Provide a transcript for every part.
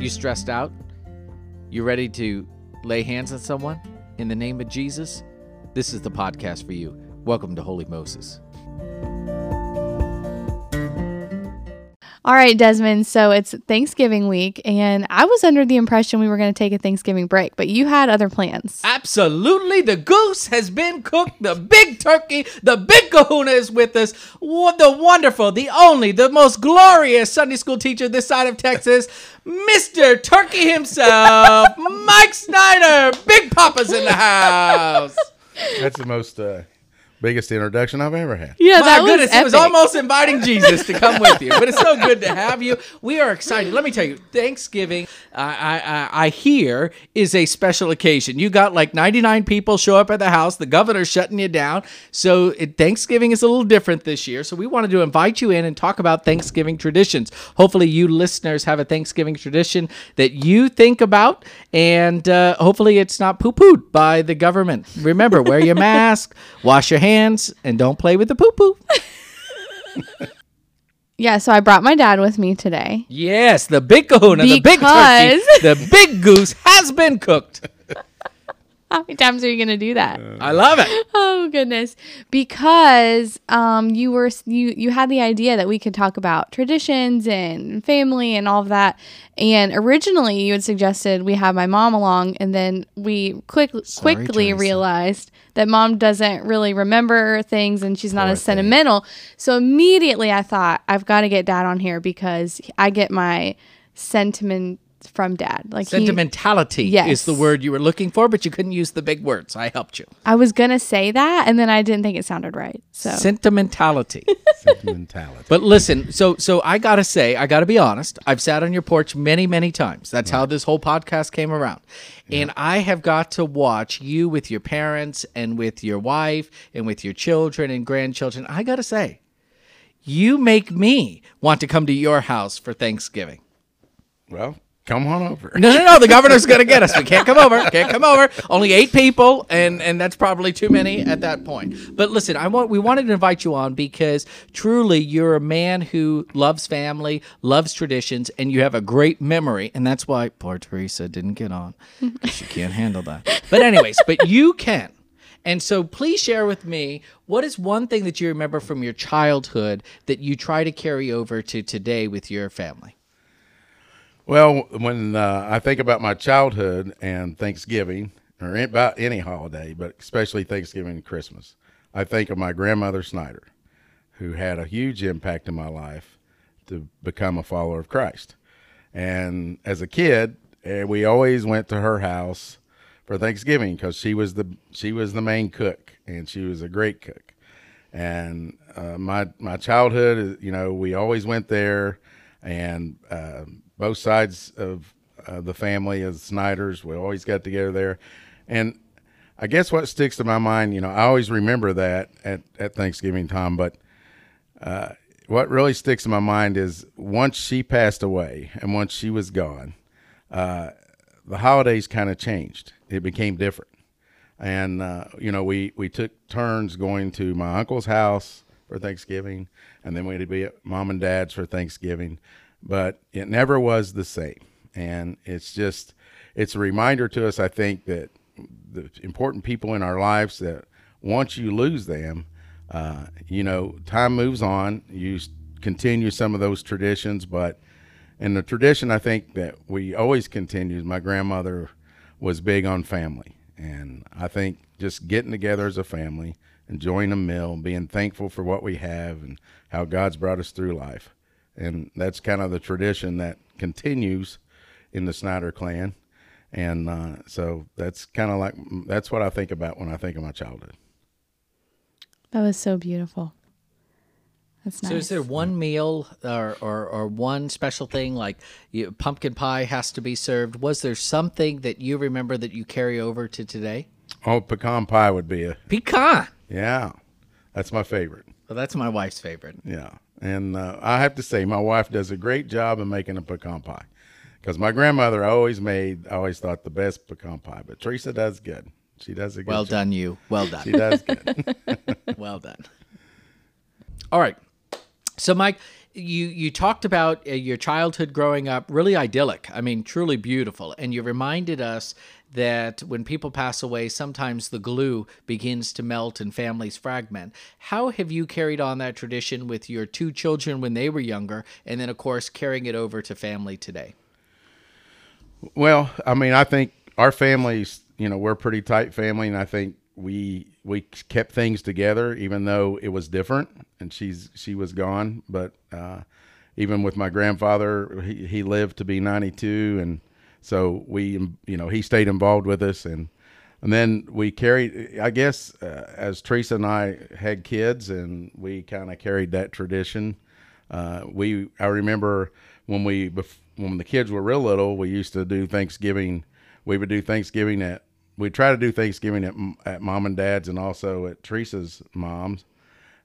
You mm-hmm. stressed out? You ready to lay hands on someone in the name of Jesus? This is the podcast for you. Welcome to Holy Moses. All right, Desmond. So it's Thanksgiving week, and I was under the impression we were going to take a Thanksgiving break, but you had other plans. Absolutely. The goose has been cooked. The big turkey, the big kahuna is with us. The wonderful, the only, the most glorious Sunday school teacher this side of Texas, Mr. Turkey himself, Mike Snyder. Big Papa's in the house. That's the most uh, biggest introduction I've ever had. Yeah, My that was goodness, it was almost inviting Jesus to come with you. But it's so good to have you. We are excited. Let me tell you, Thanksgiving, I, I, I- I hear, is a special occasion. You got like 99 people show up at the house. The governor's shutting you down. So it, Thanksgiving is a little different this year. So we wanted to invite you in and talk about Thanksgiving traditions. Hopefully, you listeners have a Thanksgiving tradition that you think about, and uh, hopefully, it's not poo pooed by the government. Remember, wear your mask, wash your hands, and don't play with the poo poo. Yeah, so I brought my dad with me today. Yes, the big kahuna, the big turkey, Because- the big goose has been cooked. How many times are you going to do that? I love it. Oh goodness! Because um, you were you you had the idea that we could talk about traditions and family and all of that. And originally, you had suggested we have my mom along, and then we quick Sorry, quickly Teresa. realized that mom doesn't really remember things, and she's not Poor as thing. sentimental. So immediately, I thought I've got to get dad on here because I get my sentiment from dad. Like he- Sentimentality Yes. is the word you were looking for, but you couldn't use the big words. I helped you. I was gonna say that, and then I didn't think it sounded right. So Sentimentality. Sentimentality. But listen, so so I gotta say, I gotta be honest. I've sat on your porch many, many times. That's how this whole podcast came around. And I have got to watch you with your parents and with your wife and with your children and grandchildren. I gotta say, you make me want to come to your house for Thanksgiving. well, come on over. No, no, no. The governor's going to get us. We can't come over. Can't come over. Only eight people, and and that's probably too many at that point. But listen, I want we wanted to invite you on because truly you're a man who loves family, loves traditions, and you have a great memory, and that's why poor Teresa didn't get on. She can't handle that. But anyways, but you can. And so please share with me what is one thing that you remember from your childhood that you try to carry over to today with your family? Well, when uh, I think about my childhood and Thanksgiving, or about any holiday, but especially Thanksgiving and Christmas, I think of my grandmother Snyder, who had a huge impact in my life to become a follower of Christ. And as a kid, eh, we always went to her house for Thanksgiving because she was the she was the main cook, and she was a great cook. And uh, my my childhood, you know, we always went there, and uh, both sides of uh, the family of Snyder's, we always got together there. And I guess what sticks to my mind, you know, I always remember that at, at Thanksgiving time, but uh, what really sticks in my mind is once she passed away and once she was gone, uh, the holidays kind of changed. It became different. And, uh, you know, we, we took turns going to my uncle's house for Thanksgiving, and then we'd be at mom and dad's for Thanksgiving. But it never was the same. And it's just, it's a reminder to us, I think, that the important people in our lives that once you lose them, uh, you know, time moves on. You continue some of those traditions, but and the tradition I think that we always continues. My grandmother was big on family, and I think just getting together as a family, enjoying a meal, being thankful for what we have, and how God's brought us through life, and that's kind of the tradition that continues in the Snyder clan. And uh, so that's kind of like that's what I think about when I think of my childhood. that was so beautiful. That's nice. So is there one meal or, or, or one special thing like you, pumpkin pie has to be served? Was there something that you remember that you carry over to today? Oh, pecan pie would be a Pecan. yeah, that's my favorite. Well, that's my wife's favorite. Yeah, and uh, I have to say, my wife does a great job of making a pecan pie. Because my grandmother always made, I always thought the best pecan pie, but Teresa does good. She does a good Well job. done, you. Well done. She does good. well done. All right. So, Mike, you you talked about uh, your childhood growing up really idyllic. I mean, truly beautiful, and you reminded us that when people pass away, sometimes the glue begins to melt and families fragment. How have you carried on that tradition with your two children when they were younger, and then, of course, carrying it over to family today? Well, I mean, I think our families, you know, we're a pretty tight family, and I think we we kept things together, even though it was different, and she's she was gone. But uh, even with my grandfather, he, he lived to be ninety two, and so we, you know, he stayed involved with us, and and then we carried. I guess uh, as Teresa and I had kids, and we kind of carried that tradition. Uh, we I remember when we when the kids were real little, we used to do Thanksgiving. We would do Thanksgiving at we try to do Thanksgiving at, at mom and dad's and also at Teresa's mom's.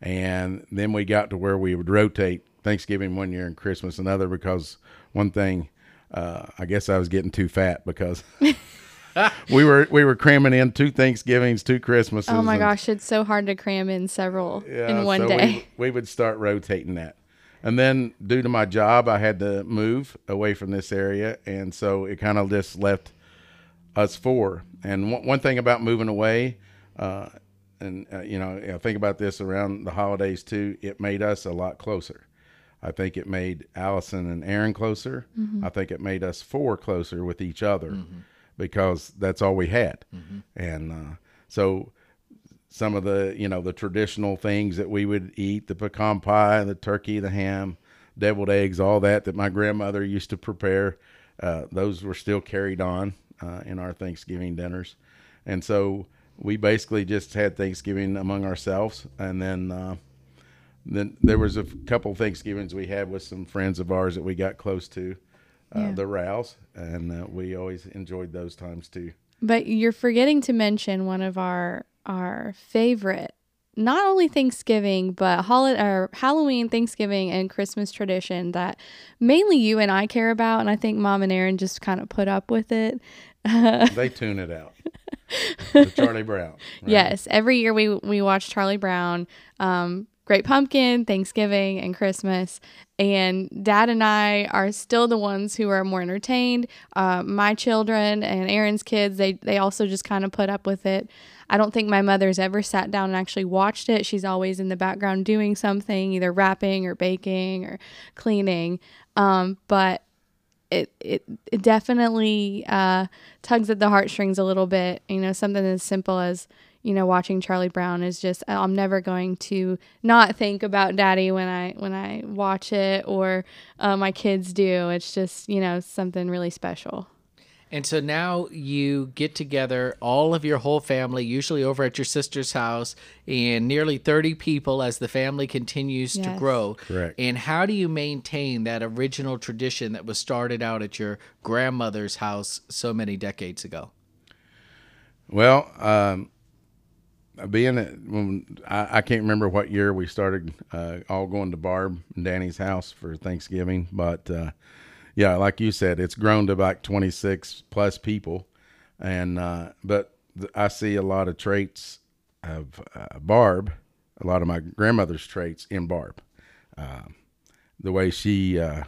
And then we got to where we would rotate Thanksgiving one year and Christmas another because one thing, uh, I guess I was getting too fat because we were we were cramming in two Thanksgivings, two Christmases. Oh my gosh, it's so hard to cram in several yeah, in one so day. We, we would start rotating that. And then due to my job, I had to move away from this area, and so it kind of just left us four. And one, one thing about moving away, uh, and uh, you know, I think about this around the holidays too. It made us a lot closer. I think it made Allison and Aaron closer. Mm-hmm. I think it made us four closer with each other mm-hmm. because that's all we had. Mm-hmm. And uh, so some of the you know the traditional things that we would eat the pecan pie the turkey the ham deviled eggs all that that my grandmother used to prepare uh, those were still carried on uh, in our thanksgiving dinners. And so we basically just had thanksgiving among ourselves. And then uh, then there was a couple thanksgivings we had with some friends of ours that we got close to uh, yeah. the rouse. And uh, we always enjoyed those times too. But you're forgetting to mention one of our our favorite not only Thanksgiving, but holiday or Halloween, Thanksgiving, and Christmas tradition that mainly you and I care about, and I think Mom and Aaron just kind of put up with it. they tune it out. the Charlie Brown. Right? Yes, every year we we watch Charlie Brown. Um, Great Pumpkin, Thanksgiving, and Christmas. And dad and I are still the ones who are more entertained. Uh, my children and Aaron's kids, they, they also just kind of put up with it. I don't think my mother's ever sat down and actually watched it. She's always in the background doing something, either wrapping or baking or cleaning. Um, but it, it, it definitely uh, tugs at the heartstrings a little bit. You know, something as simple as, you know, watching Charlie Brown is just I'm never going to not think about Daddy when I when I watch it or uh, my kids do. It's just you know something really special. And so now you get together, all of your whole family, usually over at your sister's house, and nearly 30 people as the family continues yes. to grow. Correct. And how do you maintain that original tradition that was started out at your grandmother's house so many decades ago? Well, um, being when I, I, can't remember what year we started uh, all going to Barb and Danny's house for Thanksgiving, but uh, yeah, like you said, it's grown to about 26 plus people, and uh, but th- I see a lot of traits of uh, Barb, a lot of my grandmother's traits in Barb. Um, the way she uh,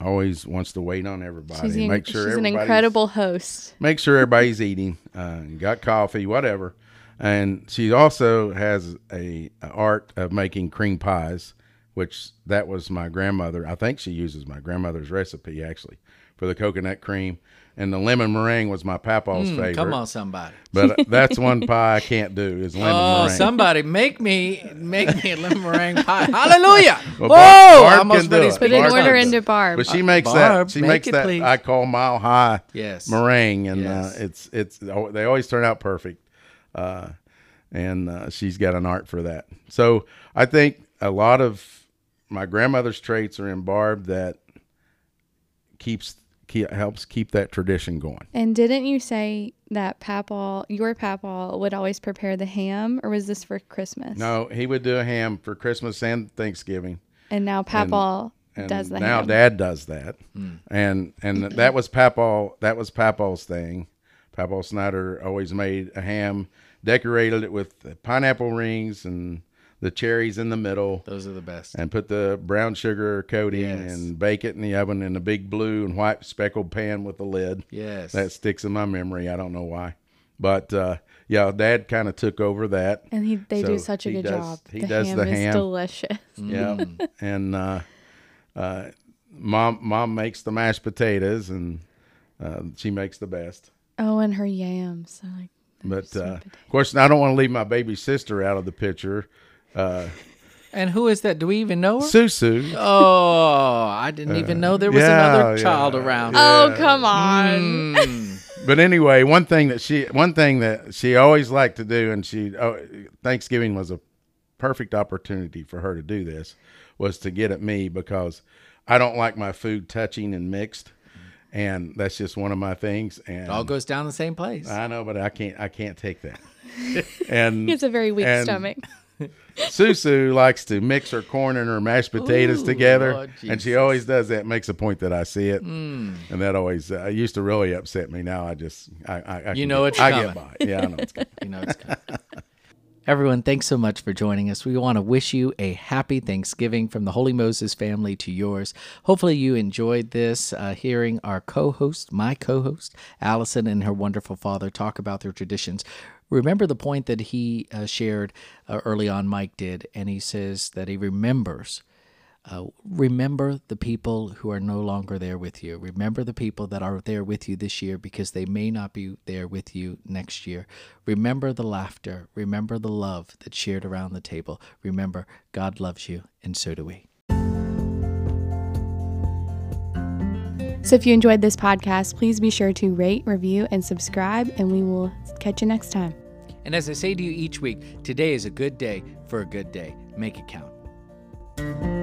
always wants to wait on everybody, she's make sure she's an incredible host. Make sure everybody's eating, uh, got coffee, whatever and she also has a, a, art of making cream pies which that was my grandmother i think she uses my grandmother's recipe actually for the coconut cream and the lemon meringue was my papa's mm, favorite. Come on, somebody! But uh, that's one pie I can't do is lemon meringue. oh, meringue. somebody make me make me a lemon meringue pie! Hallelujah! well, Whoa! Barb almost ready Put an order into Barb. But she makes Barb, that. She make makes it, that. Please. I call mile high. Yes. Meringue, and uh, yes. Uh, it's it's they always turn out perfect. Uh, and uh, she's got an art for that. So I think a lot of my grandmother's traits are in Barb that keeps keep, helps keep that tradition going. And didn't you say that Papaw, your Papaw, would always prepare the ham, or was this for Christmas? No, he would do a ham for Christmas and Thanksgiving. And now Papaw and, does the ham now ham. Dad does that, mm. and and that was Papaw. That was Papaw's thing. Papaw Snyder always made a ham decorated it with pineapple rings and the cherries in the middle, Those are the best. and put the brown sugar coating Yes. and bake it in the oven in a big blue and white speckled pan with a lid. Yes. That sticks in my memory. I don't know why. But uh, yeah, Dad kind of took over that. And he they do such a good does- job. he the does ham the is ham. delicious. Yeah, Mm. and uh, uh, mom mom makes the mashed potatoes, and uh, she makes the best. Oh, and her yams. I like But uh, of course, I don't want to leave my baby sister out of the picture. Uh, and who is that? Do we even know her? Susu. Oh, I didn't even know there was yeah, another yeah, child around. Oh, come on. Mm. But anyway, one thing that she one thing that she always liked to do, and she oh, Thanksgiving was a perfect opportunity for her to do this, was to get at me because I don't like my food touching and mixed, and that's just one of my things. And It all goes down the same place. I know, but I can't I can't take that. And He has a very weak and stomach. Susu likes to mix her corn and her mashed potatoes Ooh, together, Lord and she Jesus. always does that. Makes a point that I see it, Mm. and that always uh, used to really upset me. Now I just I, I, I You can know get- it's I coming. get by. Yeah, I know it's coming. You know it's coming. Everyone, thanks so much for joining us. We want to wish you a happy Thanksgiving from the Holy Moses family to yours. Hopefully, you enjoyed this, uh, hearing our co host, my co host, Allison, and her wonderful father talk about their traditions. Remember the point that he uh, shared uh, early on, Mike did, and he says that he remembers uh, remember the people who are no longer there with you. Remember the people that are there with you this year because they may not be there with you next year. Remember the laughter. Remember the love that's shared around the table. Remember, God loves you, and so do we. So if you enjoyed this podcast, please be sure to rate, review, and subscribe, and we will catch you next time. And as I say to you each week, today is a good day for a good day. Make it count.